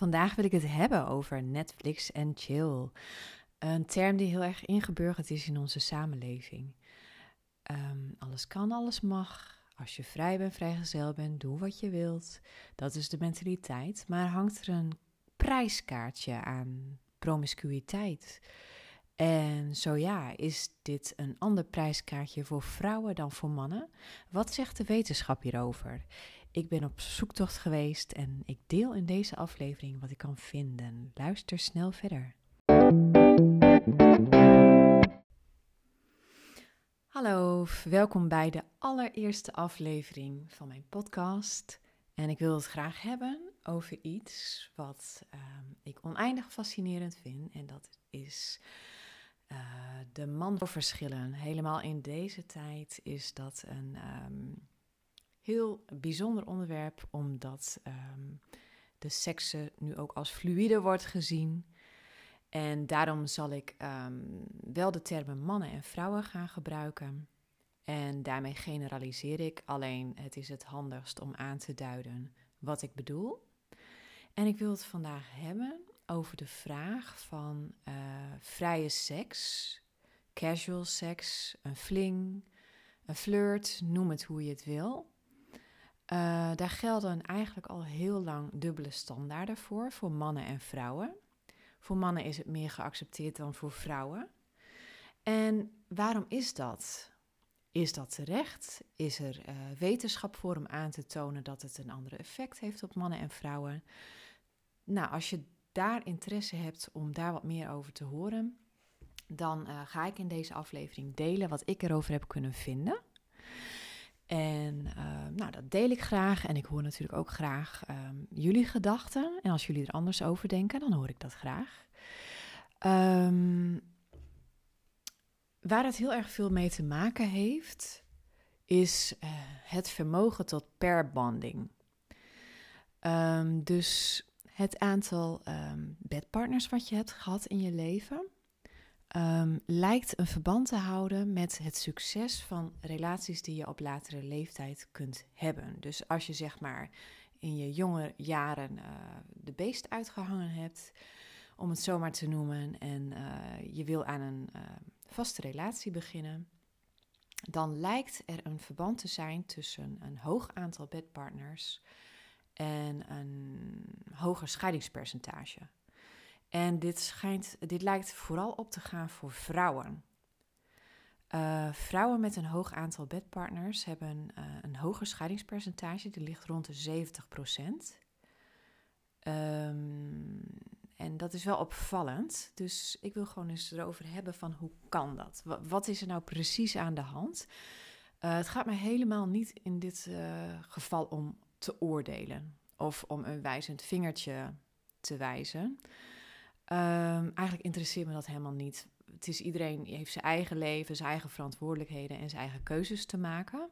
Vandaag wil ik het hebben over Netflix en chill. Een term die heel erg ingeburgerd is in onze samenleving. Ehm, alles kan, alles mag. Als je vrij bent, vrijgezel bent, doe wat je wilt. Dat is de mentaliteit. Maar hangt er een prijskaartje aan promiscuïteit? En zo ja, is dit een ander prijskaartje voor vrouwen dan voor mannen? Wat zegt de wetenschap hierover? Ik ben op zoektocht geweest en ik deel in deze aflevering wat ik kan vinden. Luister snel verder. Hallo, welkom bij de allereerste aflevering van mijn podcast. En ik wil het graag hebben over iets wat ehm, ik oneindig fascinerend vind. En dat is uh, de manverschillen. Helemaal in deze tijd is dat een um, heel bijzonder onderwerp, omdat um, de seksen nu ook als fluïde wordt gezien. En daarom zal ik um, wel de termen mannen en vrouwen gaan gebruiken. En daarmee generaliseer ik, alleen het is het handigst om aan te duiden wat ik bedoel. En ik wil het vandaag hebben over de vraag van uh, vrije seks, casual seks, een fling, een flirt, noem het hoe je het wil. Uh, daar gelden eigenlijk al heel lang dubbele standaarden voor, voor mannen en vrouwen. Voor mannen is het meer geaccepteerd dan voor vrouwen. En waarom is dat? Is dat terecht? Is er uh, wetenschap voor om aan te tonen dat het een ander effect heeft op mannen en vrouwen? Nou, als je daar interesse hebt om daar wat meer over te horen, dan uh, ga ik in deze aflevering delen wat ik erover heb kunnen vinden. En uh, nou, dat deel ik graag. En ik hoor natuurlijk ook graag um, jullie gedachten. En als jullie er anders over denken, dan hoor ik dat graag. Um, waar het heel erg veel mee te maken heeft, is uh, het vermogen tot bonding. Um, dus het aantal bedpartners wat je hebt gehad in je leven um, lijkt een verband te houden met het succes van relaties die je op latere leeftijd kunt hebben. Dus als je zeg maar in je jonge jaren uh, de beest uitgehangen hebt, om het zomaar te noemen, en uh, je wil aan een uh, vaste relatie beginnen, dan lijkt er een verband te zijn tussen een hoog aantal bedpartners en een hoger scheidingspercentage. En dit, schijnt, dit lijkt vooral op te gaan voor vrouwen. Uh, vrouwen met een hoog aantal bedpartners hebben uh, een hoger scheidingspercentage, die ligt rond de 70 procent. Um, en dat is wel opvallend. Dus ik wil gewoon eens erover hebben van hoe kan dat? Wat, is er nou precies aan de hand? Uh, het gaat mij helemaal niet in dit geval om te oordelen of om een wijzend vingertje te wijzen. Um, eigenlijk interesseert me dat helemaal niet. Het is iedereen heeft zijn eigen leven, zijn eigen verantwoordelijkheden en zijn eigen keuzes te maken.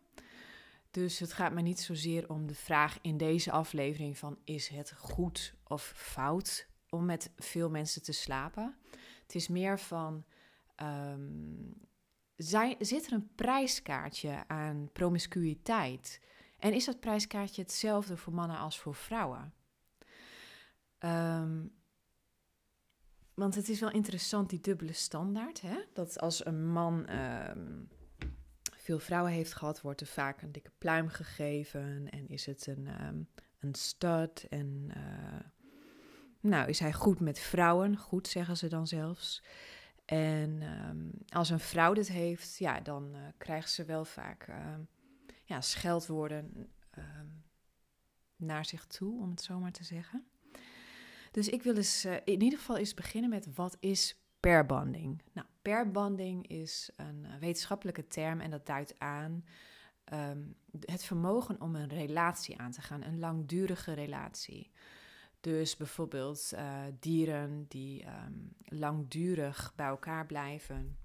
Dus het gaat me niet zozeer om de vraag in deze aflevering van is het goed of fout om met veel mensen te slapen. Het is meer van um, zijn, zit er een prijskaartje aan promiscuïteit? En is dat prijskaartje hetzelfde voor mannen als voor vrouwen? Um, want het is wel interessant, die dubbele standaard. Hè? Dat als een man um, veel vrouwen heeft gehad, wordt er vaak een dikke pluim gegeven. En is het een, um, een stud. En uh, nou, is hij goed met vrouwen? Goed, zeggen ze dan zelfs. En als een vrouw dit heeft, ja, dan uh, krijgt ze wel vaak ja, scheldwoorden naar zich toe, om het zo maar te zeggen. Dus ik wil eens uh, in ieder geval eens beginnen met wat is pairbonding? Nou, is een uh, wetenschappelijke term en dat duidt aan um, het vermogen om een relatie aan te gaan, een langdurige relatie. Dus bijvoorbeeld uh, dieren die um, langdurig bij elkaar blijven,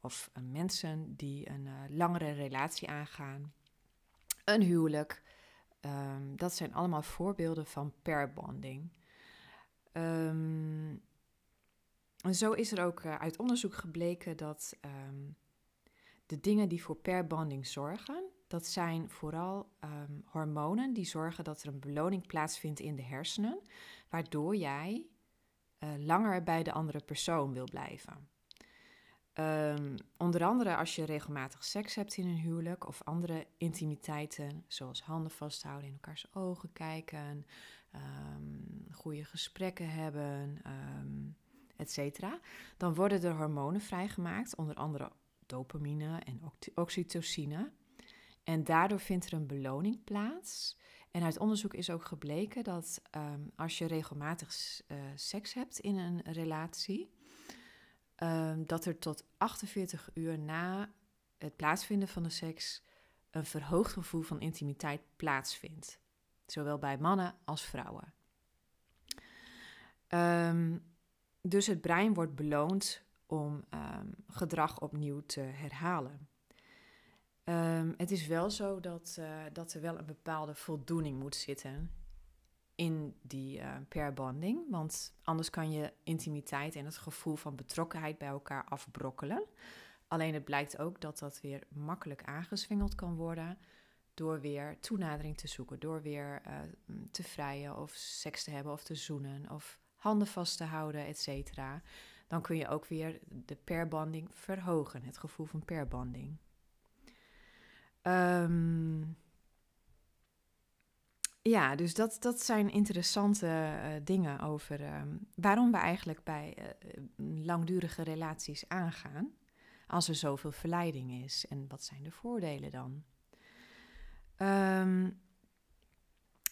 of mensen die een langere relatie aangaan, een huwelijk. Um, dat zijn allemaal voorbeelden van pairbonding. Um, en zo is er ook uh, uit onderzoek gebleken dat um, de dingen die voor pairbonding zorgen, dat zijn vooral ehm, hormonen die zorgen dat er een beloning plaatsvindt in de hersenen, waardoor jij uh, langer bij de andere persoon wil blijven. Um, onder andere als je regelmatig seks hebt in een huwelijk of andere intimiteiten, zoals handen vasthouden, in elkaars ogen kijken, um, goede gesprekken hebben, um, etc. Dan worden er hormonen vrijgemaakt, onder andere dopamine en oxytocine. En daardoor vindt er een beloning plaats. En uit onderzoek is ook gebleken dat als je regelmatig uh, seks hebt in een relatie, um, dat er tot 48 uur na het plaatsvinden van de seks een verhoogd gevoel van intimiteit plaatsvindt. Zowel bij mannen als vrouwen. Um, dus het brein wordt beloond om um, gedrag opnieuw te herhalen. het is wel zo dat, uh, dat er wel een bepaalde voldoening moet zitten in die uh. Want anders kan je intimiteit en het gevoel van betrokkenheid bij elkaar afbrokkelen. Alleen het blijkt ook dat dat weer makkelijk aangeswingeld kan worden door weer toenadering te zoeken, door weer uh, te vrijen of seks te hebben of te zoenen of handen vast te houden, et cetera. Dan kun je ook weer de pairbonding verhogen, het gevoel van pairbonding. Um, ja, dus dat, dat zijn interessante uh, dingen over uh, waarom we eigenlijk bij uh, langdurige relaties aangaan. Als er zoveel verleiding is. En wat zijn de voordelen dan? Um,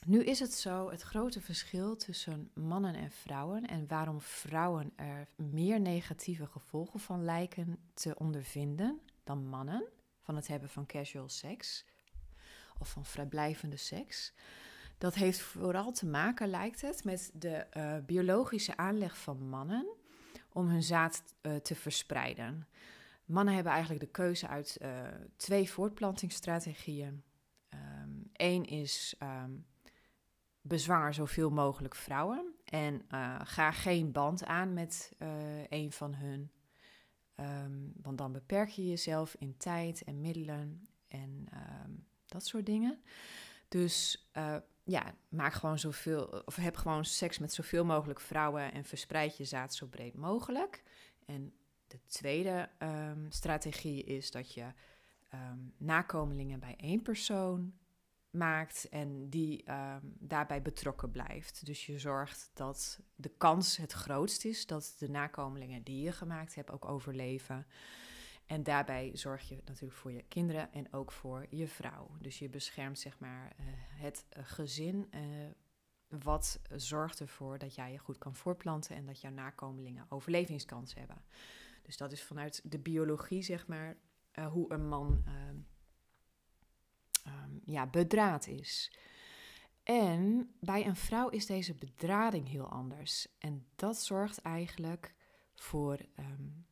nu is het zo, het grote verschil tussen mannen en vrouwen en waarom vrouwen er meer negatieve gevolgen van lijken te ondervinden dan mannen, van het hebben van casual seks of van vrijblijvende seks. Dat heeft vooral te maken, lijkt het, met de uh, biologische aanleg van mannen om hun zaad uh, te verspreiden. Mannen hebben eigenlijk de keuze uit uh, twee voortplantingsstrategieën. Eén um, is um, bezwanger zoveel mogelijk vrouwen en ga geen band aan met een van hun. Um, want dan beperk je jezelf in tijd en middelen en dat soort dingen. Dus ja, maak gewoon zoveel, of heb gewoon seks met zoveel mogelijk vrouwen en verspreid je zaad zo breed mogelijk. En de tweede um, strategie is dat je um, nakomelingen bij één persoon maakt en die um, daarbij betrokken blijft. Dus je zorgt dat de kans het grootst is dat de nakomelingen die je gemaakt hebt ook overleven. En daarbij zorg je natuurlijk voor je kinderen en ook voor je vrouw. Dus je beschermt zeg maar uh, het uh, gezin. Uh, wat zorgt ervoor dat jij je goed kan voortplanten en dat jouw nakomelingen overlevingskans hebben. Dus dat is vanuit de biologie zeg maar hoe een man um, ja, bedraad is. En bij een vrouw is deze bedrading heel anders. En dat zorgt eigenlijk voor um,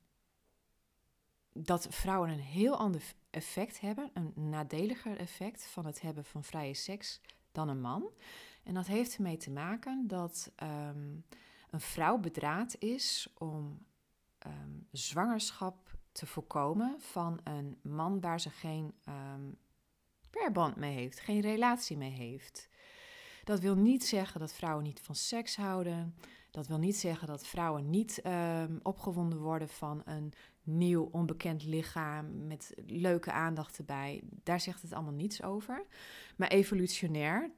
dat vrouwen een heel ander effect hebben, een nadeliger effect van het hebben van vrije seks dan een man. En dat heeft ermee te maken dat um, een vrouw bedraad is om um, zwangerschap te voorkomen van een man waar ze geen um, perband mee heeft, geen relatie mee heeft. Dat wil niet zeggen dat vrouwen niet van seks houden. Dat wil niet zeggen dat vrouwen niet opgewonden worden van een nieuw, onbekend lichaam met leuke aandacht erbij. Daar zegt het allemaal niets over. Maar evolutionair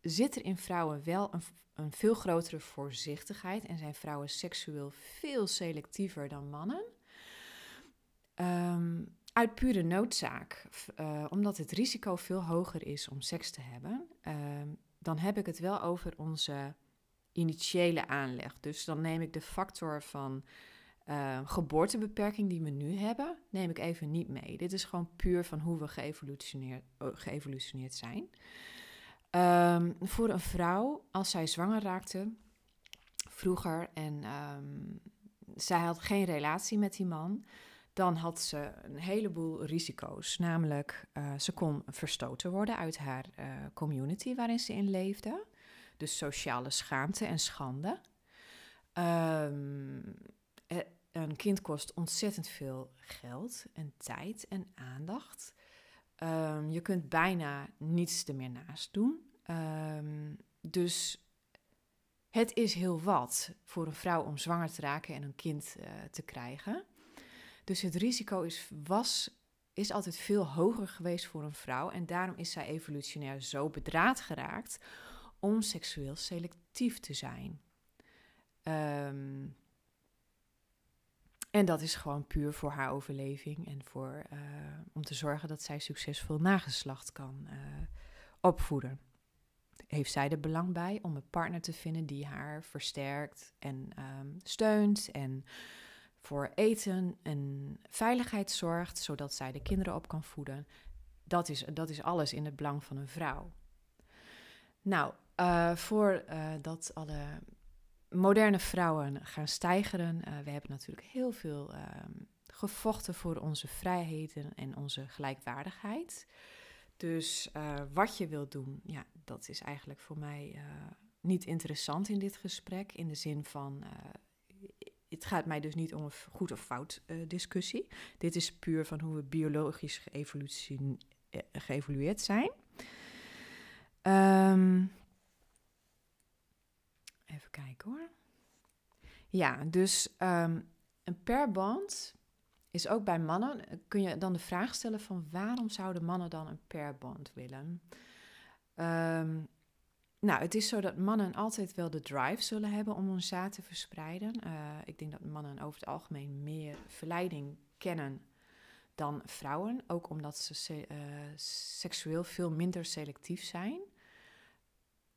zit er in vrouwen wel een, een veel grotere voorzichtigheid en zijn vrouwen seksueel veel selectiever dan mannen. Um, uit pure noodzaak, uh, omdat het risico veel hoger is om seks te hebben. Uh, dan heb ik het wel over onze initiële aanleg. Dus dan neem ik de factor van uh, geboortebeperking die we nu hebben, neem ik even niet mee. Dit is gewoon puur van hoe we geëvolutioneerd, uh, geëvolutioneerd zijn. Um, voor een vrouw, als zij zwanger raakte vroeger en um, zij had geen relatie met die man, dan had ze een heleboel risico's. Namelijk, uh, ze kon verstoten worden uit haar community waarin ze in leefde. Dus sociale schaamte en schande. Um, een kind kost ontzettend veel geld en tijd en aandacht. Ehm, je kunt bijna niets er meer naast doen. Ehm, dus het is heel wat voor een vrouw om zwanger te raken en een kind te krijgen. Dus het risico is, was, is altijd veel hoger geweest voor een vrouw. En daarom is zij evolutionair zo bedraad geraakt om seksueel selectief te zijn. Um, en dat is gewoon puur voor haar overleving en voor, uh, om te zorgen dat zij succesvol nageslacht kan uh, opvoeden. Heeft zij er belang bij om een partner te vinden die haar versterkt en um, steunt en voor eten en veiligheid zorgt, zodat zij de kinderen op kan voeden. Dat is, dat is alles in het belang van een vrouw. Nou, uh, voor dat alle moderne vrouwen gaan stijgeren. Uh, we hebben natuurlijk heel veel uh, gevochten voor onze vrijheden en onze gelijkwaardigheid. Dus wat je wilt doen, ja, dat is eigenlijk voor mij eh, niet interessant in dit gesprek. In de zin van, het gaat mij dus niet om een goed of fout discussie. Dit is puur van hoe we biologisch geëvolueerd zijn. Um, Even kijken hoor. Ja, dus um, een perband is ook bij mannen. Kun je dan de vraag stellen van waarom zouden mannen dan een perband willen? Um, nou, het is zo dat mannen altijd wel de drive zullen hebben om hun zaad te verspreiden. Uh, ik denk dat mannen over het algemeen meer verleiding kennen dan vrouwen. Ook omdat ze uh, seksueel veel minder selectief zijn.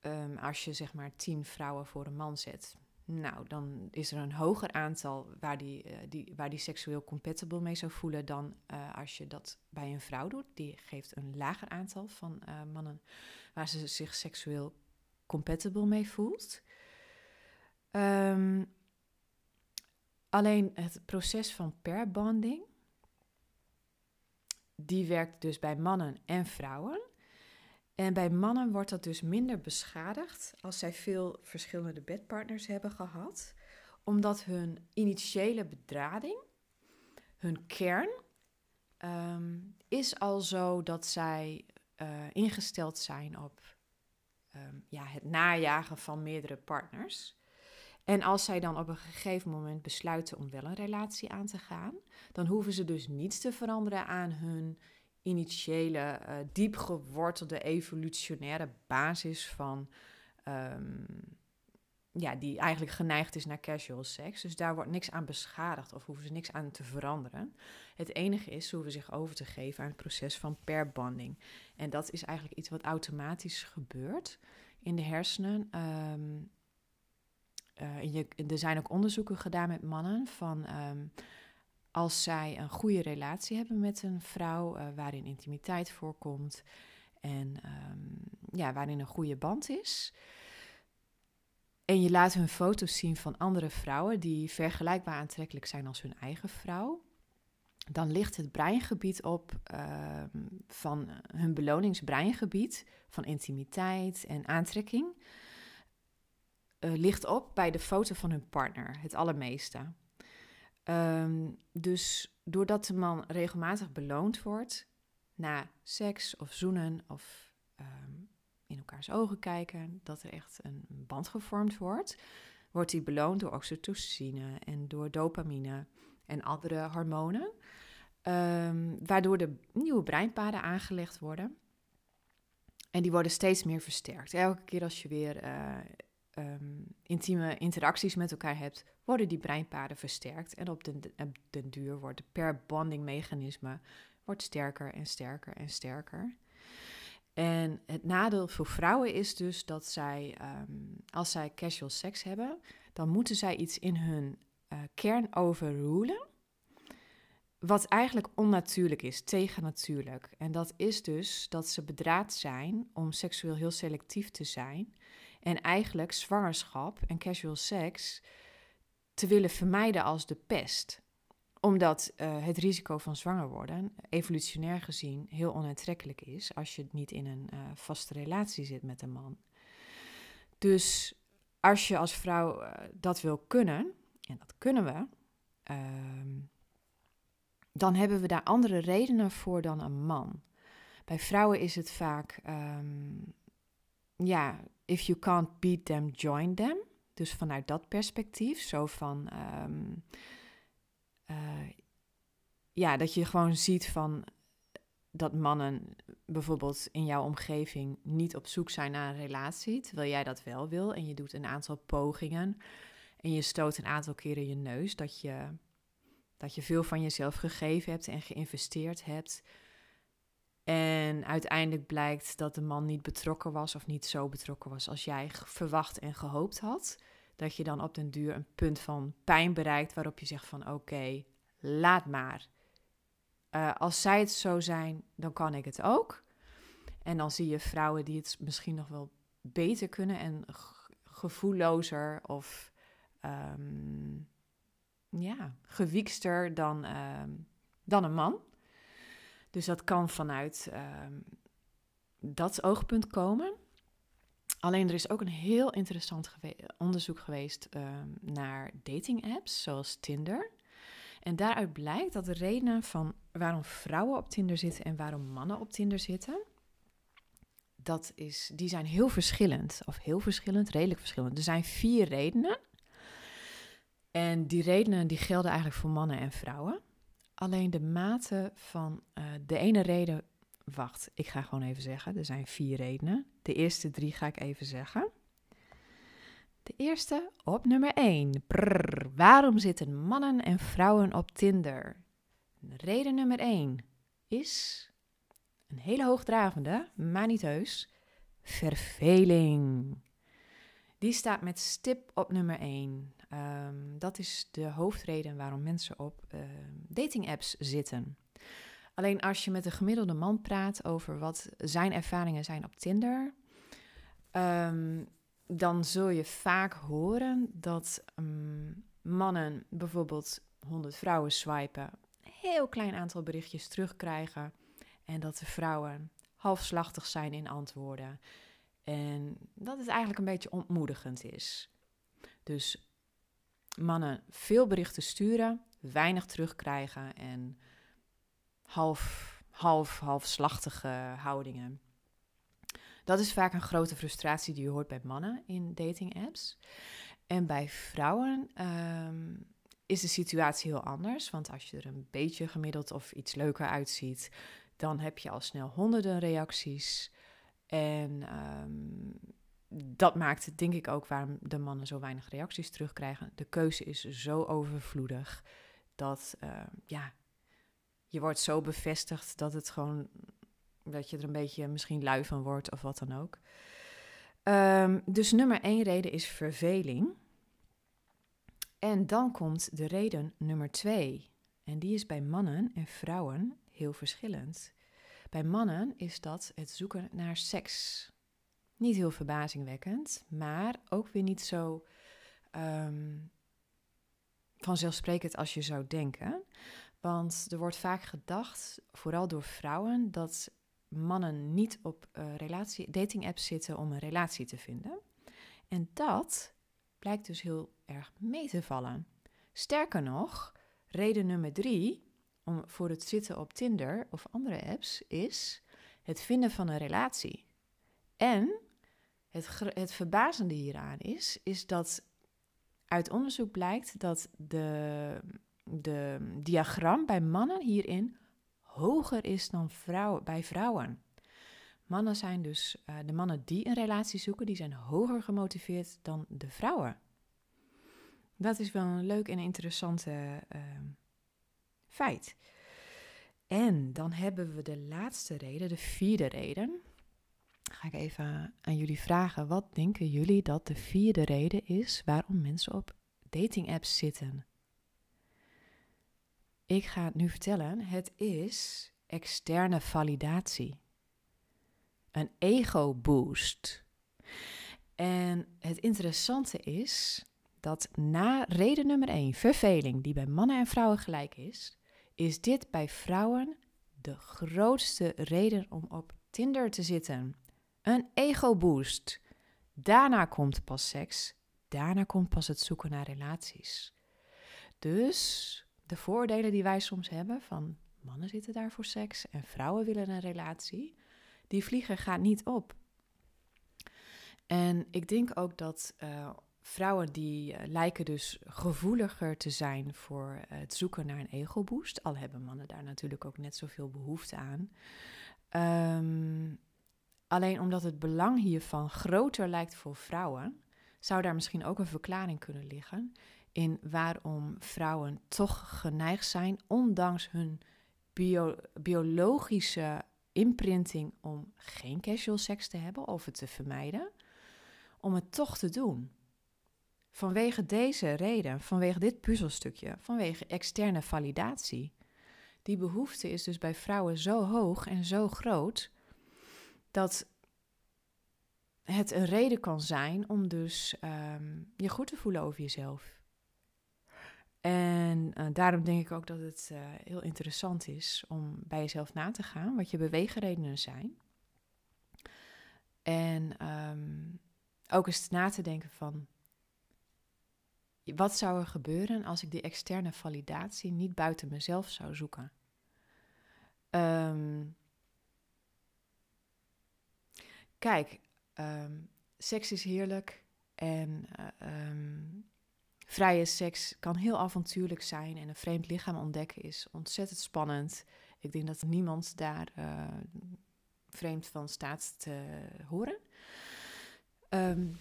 Um, als je zeg maar tien vrouwen voor een man zet, nou, dan is er een hoger aantal waar die, uh, die, waar die seksueel compatible mee zou voelen dan als je dat bij een vrouw doet. Die geeft een lager aantal van mannen waar ze zich seksueel compatible mee voelt. Um, alleen het proces van pairbonding, die werkt dus bij mannen en vrouwen. En bij mannen wordt dat dus minder beschadigd als zij veel verschillende bedpartners hebben gehad, omdat hun initiële bedrading, hun kern, um, is al zo dat zij uh, ingesteld zijn op um, ja, het najagen van meerdere partners. En als zij dan op een gegeven moment besluiten om wel een relatie aan te gaan, dan hoeven ze dus niets te veranderen aan hun initiële, uh, diep gewortelde evolutionaire basis van. Um, ja, die eigenlijk geneigd is naar casual seks. Dus daar wordt niks aan beschadigd of hoeven ze niks aan te veranderen. Het enige is, ze hoeven zich over te geven aan het proces van pairbonding. En dat is eigenlijk iets wat automatisch gebeurt in de hersenen. Um, je, er zijn ook onderzoeken gedaan met mannen van um, als zij een goede relatie hebben met een vrouw, uh, waarin intimiteit voorkomt en um, ja, waarin een goede band is. En je laat hun foto's zien van andere vrouwen die vergelijkbaar aantrekkelijk zijn als hun eigen vrouw. Dan ligt het breingebied op uh, van hun beloningsbreingebied van intimiteit en aantrekking. Uh, ligt op bij de foto van hun partner, het allermeeste. Um, dus doordat de man regelmatig beloond wordt na seks of zoenen of in elkaars ogen kijken, dat er echt een band gevormd wordt, wordt hij beloond door oxytocine en door dopamine en andere hormonen, um, waardoor de nieuwe breinpaden aangelegd worden. En die worden steeds meer versterkt. Elke keer als je weer uh, um, intieme interacties met elkaar hebt, worden die breinpaden versterkt. En op den, duur wordt per bonding mechanisme wordt sterker en sterker en sterker. En het nadeel voor vrouwen is dus dat zij, um, als zij casual seks hebben, dan moeten zij iets in hun uh, kern overrulen. Wat eigenlijk onnatuurlijk is, tegennatuurlijk. En dat is dus dat ze bedraad zijn om seksueel heel selectief te zijn. En eigenlijk zwangerschap en casual seks te willen vermijden als de pest. Omdat uh, het risico van zwanger worden, evolutionair gezien, heel onaantrekkelijk is als je niet in een uh, vaste relatie zit met een man. Dus als je als vrouw uh, dat wil kunnen, en dat kunnen we, ehm, dan hebben we daar andere redenen voor dan een man. Bij vrouwen is het vaak, ehm, ja, if you can't beat them, join them. Dus vanuit dat perspectief, zo van, ehm, eh, ja, dat je gewoon ziet van dat mannen bijvoorbeeld in jouw omgeving niet op zoek zijn naar een relatie, terwijl jij dat wel wil en je doet een aantal pogingen en je stoot een aantal keren je neus dat je, dat je veel van jezelf gegeven hebt en geïnvesteerd hebt. En uiteindelijk blijkt dat de man niet betrokken was of niet zo betrokken was als jij verwacht en gehoopt had. Dat je dan op den duur een punt van pijn bereikt waarop je zegt van oké, laat maar. Uh, als zij het zo zijn, dan kan ik het ook. En dan zie je vrouwen die het misschien nog wel beter kunnen en gevoellozer of um, ja, gewiekster dan, um, dan een man. Dus dat kan vanuit um, dat oogpunt komen. Alleen er is ook een heel interessant onderzoek geweest naar dating apps zoals Tinder. En daaruit blijkt dat de redenen van waarom vrouwen op Tinder zitten en waarom mannen op Tinder zitten, dat is, die zijn heel verschillend. Of heel verschillend, redelijk verschillend. Er zijn vier redenen. En die redenen die gelden eigenlijk voor mannen en vrouwen. Alleen de mate van uh, de ene reden. Wacht, ik ga gewoon even zeggen. Er zijn vier redenen. De eerste drie ga ik even zeggen. De eerste op nummer 1. Brrr, waarom zitten mannen en vrouwen op Tinder? Reden nummer 1 is een hele hoogdravende, maar niet heus, verveling. Die staat met stip op nummer 1. Ehm, dat is de hoofdreden waarom mensen op uh, dating apps zitten. Alleen als je met een gemiddelde man praat over wat zijn ervaringen zijn op Tinder, um, dan zul je vaak horen dat um, mannen bijvoorbeeld 100 vrouwen swipen, een heel klein aantal berichtjes terugkrijgen en dat de vrouwen halfslachtig zijn in antwoorden. En dat het eigenlijk een beetje ontmoedigend is. Dus mannen veel berichten sturen, weinig terugkrijgen en half, half, halfslachtige houdingen. Dat is vaak een grote frustratie die je hoort bij mannen in dating apps. En bij vrouwen ehm, is de situatie heel anders. Want als je er een beetje gemiddeld of iets leuker uitziet, dan heb je al snel honderden reacties. En um, dat maakt denk ik ook waarom de mannen zo weinig reacties terugkrijgen. De keuze is zo overvloedig dat uh, ja, je wordt zo bevestigd dat het gewoon dat je er een beetje misschien lui van wordt of wat dan ook. Um, dus nummer één reden is verveling. En dan komt de reden nummer twee. En die is bij mannen en vrouwen heel verschillend. Bij mannen is dat het zoeken naar seks. Niet heel verbazingwekkend, maar ook weer niet zo um, vanzelfsprekend als je zou denken. Want er wordt vaak gedacht, vooral door vrouwen, dat mannen niet op uh, dating apps zitten om een relatie te vinden. En dat blijkt dus heel erg mee te vallen. Sterker nog, reden nummer drie om voor het zitten op Tinder of andere apps is het vinden van een relatie. En het, het verbazende hieraan is, is dat uit onderzoek blijkt dat de, de diagram bij mannen hierin hoger is dan bij vrouwen. Mannen zijn dus, uh, de mannen die een relatie zoeken, die zijn hoger gemotiveerd dan de vrouwen. Dat is wel een leuk en interessant uh, feit. En dan hebben we de laatste reden, de vierde reden. Ga ik even aan jullie vragen, wat denken jullie dat de vierde reden is waarom mensen op dating apps zitten? Ik ga het nu vertellen. Het is externe validatie. Een ego-boost. En het interessante is dat na reden nummer 1, verveling, die bij mannen en vrouwen gelijk is, is dit bij vrouwen de grootste reden om op Tinder te zitten. Een ego-boost. Daarna komt pas seks. Daarna komt pas het zoeken naar relaties. Dus de voordelen die wij soms hebben van mannen zitten daar voor seks en vrouwen willen een relatie. Die vlieger gaat niet op. En ik denk ook dat uh, vrouwen die uh, lijken dus gevoeliger te zijn voor het zoeken naar een ego-boost. Al hebben mannen daar natuurlijk ook net zoveel behoefte aan. Um, alleen omdat het belang hiervan groter lijkt voor vrouwen, zou daar misschien ook een verklaring kunnen liggen in waarom vrouwen toch geneigd zijn, ondanks hun bio biologische imprinting om geen casual seks te hebben of het te vermijden, om het toch te doen. Vanwege deze reden, vanwege dit puzzelstukje, vanwege externe validatie. Die behoefte is dus bij vrouwen zo hoog en zo groot dat het een reden kan zijn om dus um, je goed te voelen over jezelf. En uh, daarom denk ik ook dat het uh, heel interessant is om bij jezelf na te gaan wat je beweegredenen zijn. En um, ook eens na te denken van wat zou er gebeuren als ik die externe validatie niet buiten mezelf zou zoeken? Um, kijk, um, seks is heerlijk en um, vrije seks kan heel avontuurlijk zijn en een vreemd lichaam ontdekken is ontzettend spannend. Ik denk dat niemand daar uh, vreemd van staat te horen. Um,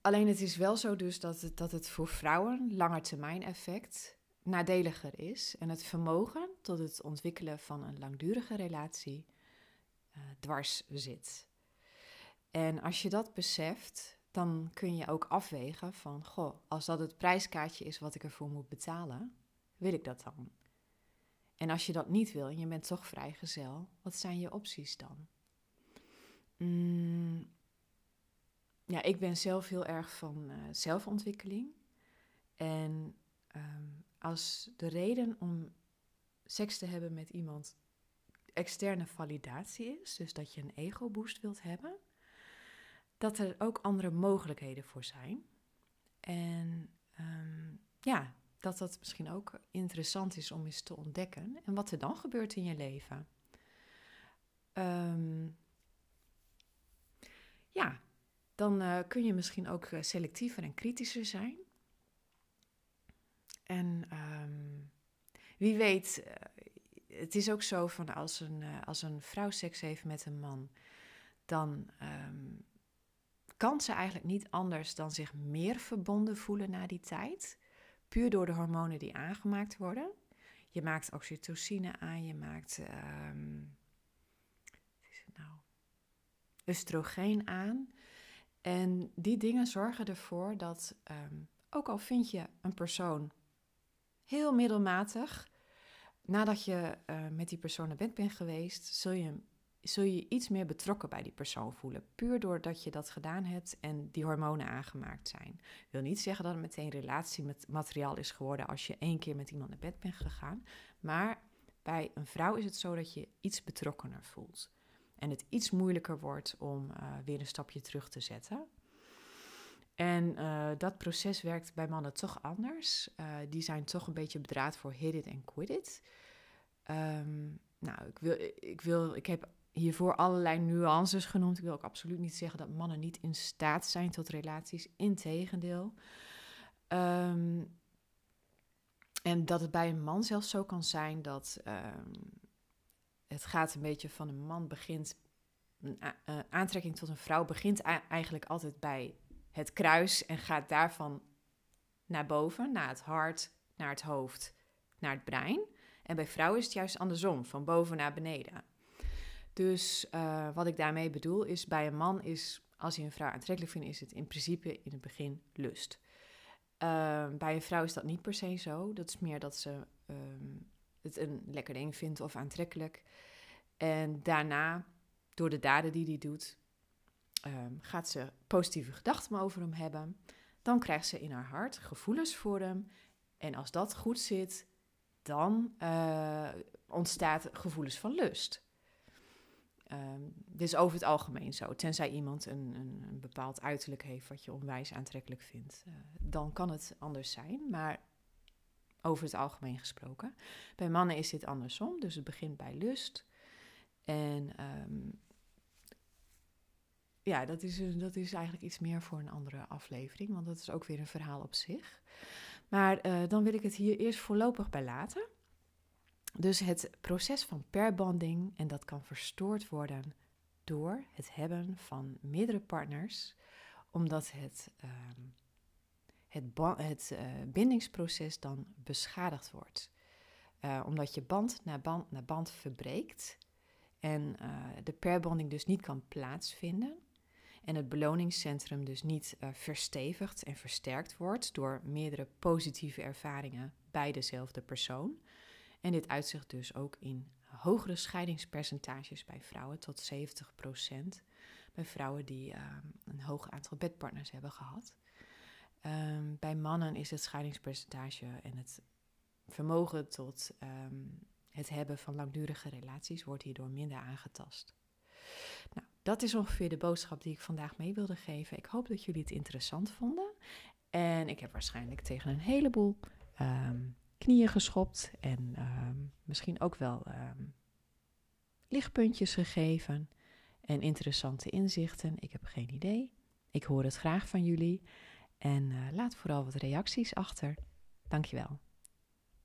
alleen het is wel zo dus dat het, dat het voor vrouwen langetermijn effect nadeliger is en het vermogen tot het ontwikkelen van een langdurige relatie uh, dwars zit. En als je dat beseft, dan kun je ook afwegen van, goh, als dat het prijskaartje is wat ik ervoor moet betalen, wil ik dat dan? En als je dat niet wil en je bent toch vrijgezel, wat zijn je opties dan? Mm, ja, ik ben zelf heel erg van uh, zelfontwikkeling. En um, als de reden om seks te hebben met iemand externe validatie is, dus dat je een ego-boost wilt hebben, dat er ook andere mogelijkheden voor zijn. En um, ja, dat dat misschien ook interessant is om eens te ontdekken. En wat er dan gebeurt in je leven. Um, ja, dan uh, kun je misschien ook eh, selectiever en kritischer zijn. En um, wie weet, uh, het is ook zo van als een, als een vrouw seks heeft met een man, dan kan ze eigenlijk niet anders dan zich meer verbonden voelen na die tijd. Puur door de hormonen die aangemaakt worden. Je maakt oxytocine aan, je maakt um, het nou? oestrogeen aan. En die dingen zorgen ervoor dat, um, ook al vind je een persoon heel middelmatig, nadat je uh, met die persoon naar bed bent geweest, zul je, zul je iets meer betrokken bij die persoon voelen. Puur doordat je dat gedaan hebt en die hormonen aangemaakt zijn. Ik wil niet zeggen dat het meteen relatie met materiaal is geworden als je één keer met iemand naar bed bent gegaan. Maar bij een vrouw is het zo dat je iets betrokkener voelt. En het iets moeilijker wordt om uh, weer een stapje terug te zetten. En uh, dat proces werkt bij mannen toch anders. Uh, die zijn toch een beetje bedraad voor hit it en quit it. Um, nou, ik, wil, ik, wil, ik heb hiervoor allerlei nuances genoemd. Ik wil ook absoluut niet zeggen dat mannen niet in staat zijn tot relaties. Integendeel. Um, en dat het bij een man zelfs zo kan zijn dat um, het gaat een beetje van een man begint. Een aantrekking tot een vrouw begint eigenlijk altijd bij het kruis en gaat daarvan naar boven, naar het hart, naar het hoofd, naar het brein. En bij vrouwen is het juist andersom, van boven naar beneden. Dus uh, wat ik daarmee bedoel is, bij een man is, als hij een vrouw aantrekkelijk vindt, is het in principe in het begin lust. Uh, bij een vrouw is dat niet per se zo. Dat is meer dat ze um, het een lekker ding vindt of aantrekkelijk. En daarna, door de daden die hij doet, um, gaat ze positieve gedachten over hem hebben. Dan krijgt ze in haar hart gevoelens voor hem. En als dat goed zit, dan uh, ontstaat gevoelens van lust. Um, dit is over het algemeen zo. Tenzij iemand een, een, een bepaald uiterlijk heeft wat je onwijs aantrekkelijk vindt. Uh, dan kan het anders zijn. Maar over het algemeen gesproken. Bij mannen is dit andersom. Dus het begint bij lust. En ehm, ja, dat is, dat is eigenlijk iets meer voor een andere aflevering, want dat is ook weer een verhaal op zich. Maar eh, dan wil ik het hier eerst voorlopig bij laten. Dus het proces van perbanding, en dat kan verstoord worden door het hebben van meerdere partners, omdat het, ehm, het, het uh, bindingsproces dan beschadigd wordt. Uh, omdat je band na band na band verbreekt en de perbanding dus niet kan plaatsvinden en het beloningscentrum dus niet verstevigd en versterkt wordt door meerdere positieve ervaringen bij dezelfde persoon. En dit uitzicht dus ook in hogere scheidingspercentages bij vrouwen, tot 70% bij vrouwen die uh, een hoog aantal bedpartners hebben gehad. Um, bij mannen is het scheidingspercentage en het vermogen tot um, het hebben van langdurige relaties wordt hierdoor minder aangetast. Nou, dat is ongeveer de boodschap die ik vandaag mee wilde geven. Ik hoop dat jullie het interessant vonden. En ik heb waarschijnlijk tegen een heleboel knieën geschopt en um, misschien ook wel um, lichtpuntjes gegeven en interessante inzichten. Ik heb geen idee. Ik hoor het graag van jullie en uh, laat vooral wat reacties achter. Dankjewel.